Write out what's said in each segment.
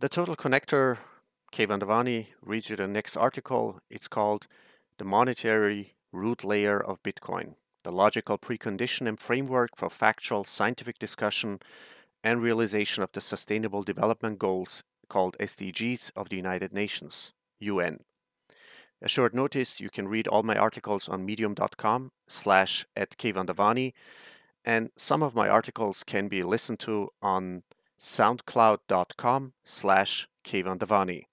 The Total Connector, Keyvan Davani, reads you the next article. It's called The Monetary Root Layer of Bitcoin, the logical precondition and framework for factual scientific discussion and realization of the Sustainable Development Goals called SDGs of the United Nations, UN. A short notice, you can read all my articles on medium.com slash at Keyvan and some of my articles can be listened to on soundcloud.com slash Keyvan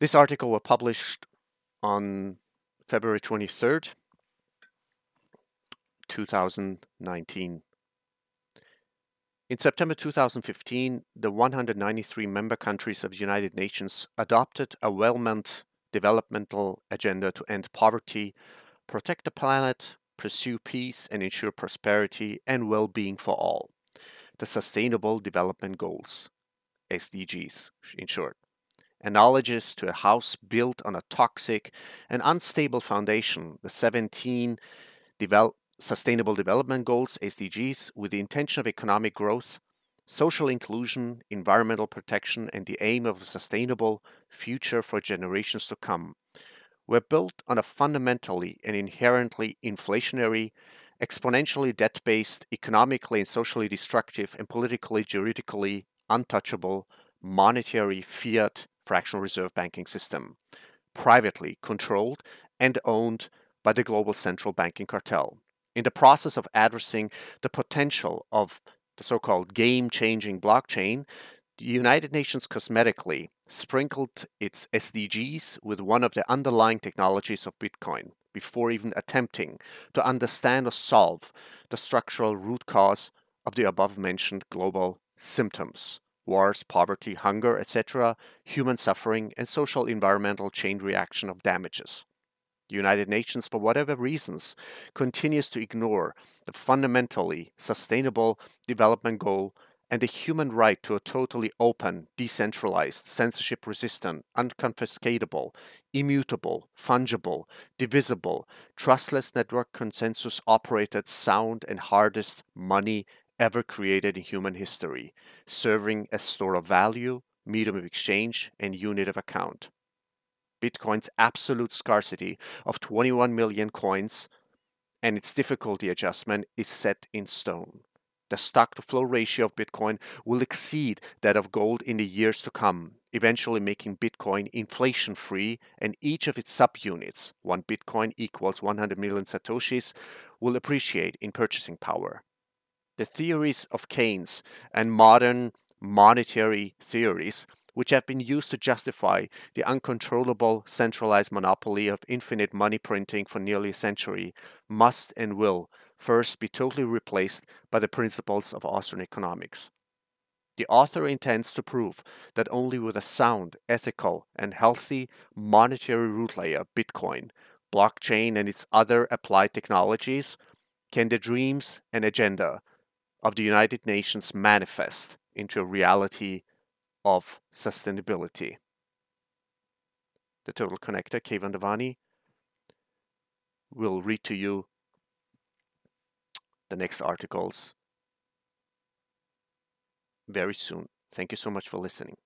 This article was published on February 23rd, 2019. In September 2015, the 193 member countries of the United Nations adopted a well-meant developmental agenda to end poverty, protect the planet, pursue peace and ensure prosperity and well-being for all. The Sustainable Development Goals, SDGs in short, analogous to a house built on a toxic and unstable foundation, the 17 develop, Sustainable Development Goals, SDGs, with the intention of economic growth, social inclusion, environmental protection, and the aim of a sustainable future for generations to come, were built on a fundamentally and inherently inflationary, exponentially debt based, economically and socially destructive, and politically, juridically untouchable monetary fiat fractional reserve banking system, privately controlled and owned by the global central banking cartel. In the process of addressing the potential of the so called game changing blockchain, the United Nations cosmetically sprinkled its SDGs with one of the underlying technologies of Bitcoin before even attempting to understand or solve the structural root cause of the above mentioned global symptoms wars, poverty, hunger, etc., human suffering, and social environmental chain reaction of damages. The United Nations, for whatever reasons, continues to ignore the fundamentally sustainable development goal and the human right to a totally open, decentralized, censorship resistant, unconfiscatable, immutable, fungible, divisible, trustless network consensus operated sound and hardest money ever created in human history, serving as store of value, medium of exchange, and unit of account. Bitcoin's absolute scarcity of 21 million coins and its difficulty adjustment is set in stone the stock to flow ratio of Bitcoin will exceed that of gold in the years to come, eventually making Bitcoin inflation free, and each of its subunits, one Bitcoin equals 100 million Satoshis, will appreciate in purchasing power. The theories of Keynes and modern monetary theories which have been used to justify the uncontrollable centralized monopoly of infinite money printing for nearly a century, must and will first be totally replaced by the principles of Austrian economics. The author intends to prove that only with a sound, ethical, and healthy monetary root layer, Bitcoin, blockchain, and its other applied technologies, can the dreams and agenda of the United Nations manifest into a reality of sustainability. The Total Connector, Keyvan Davani, will read to you the next articles very soon. Thank you so much for listening.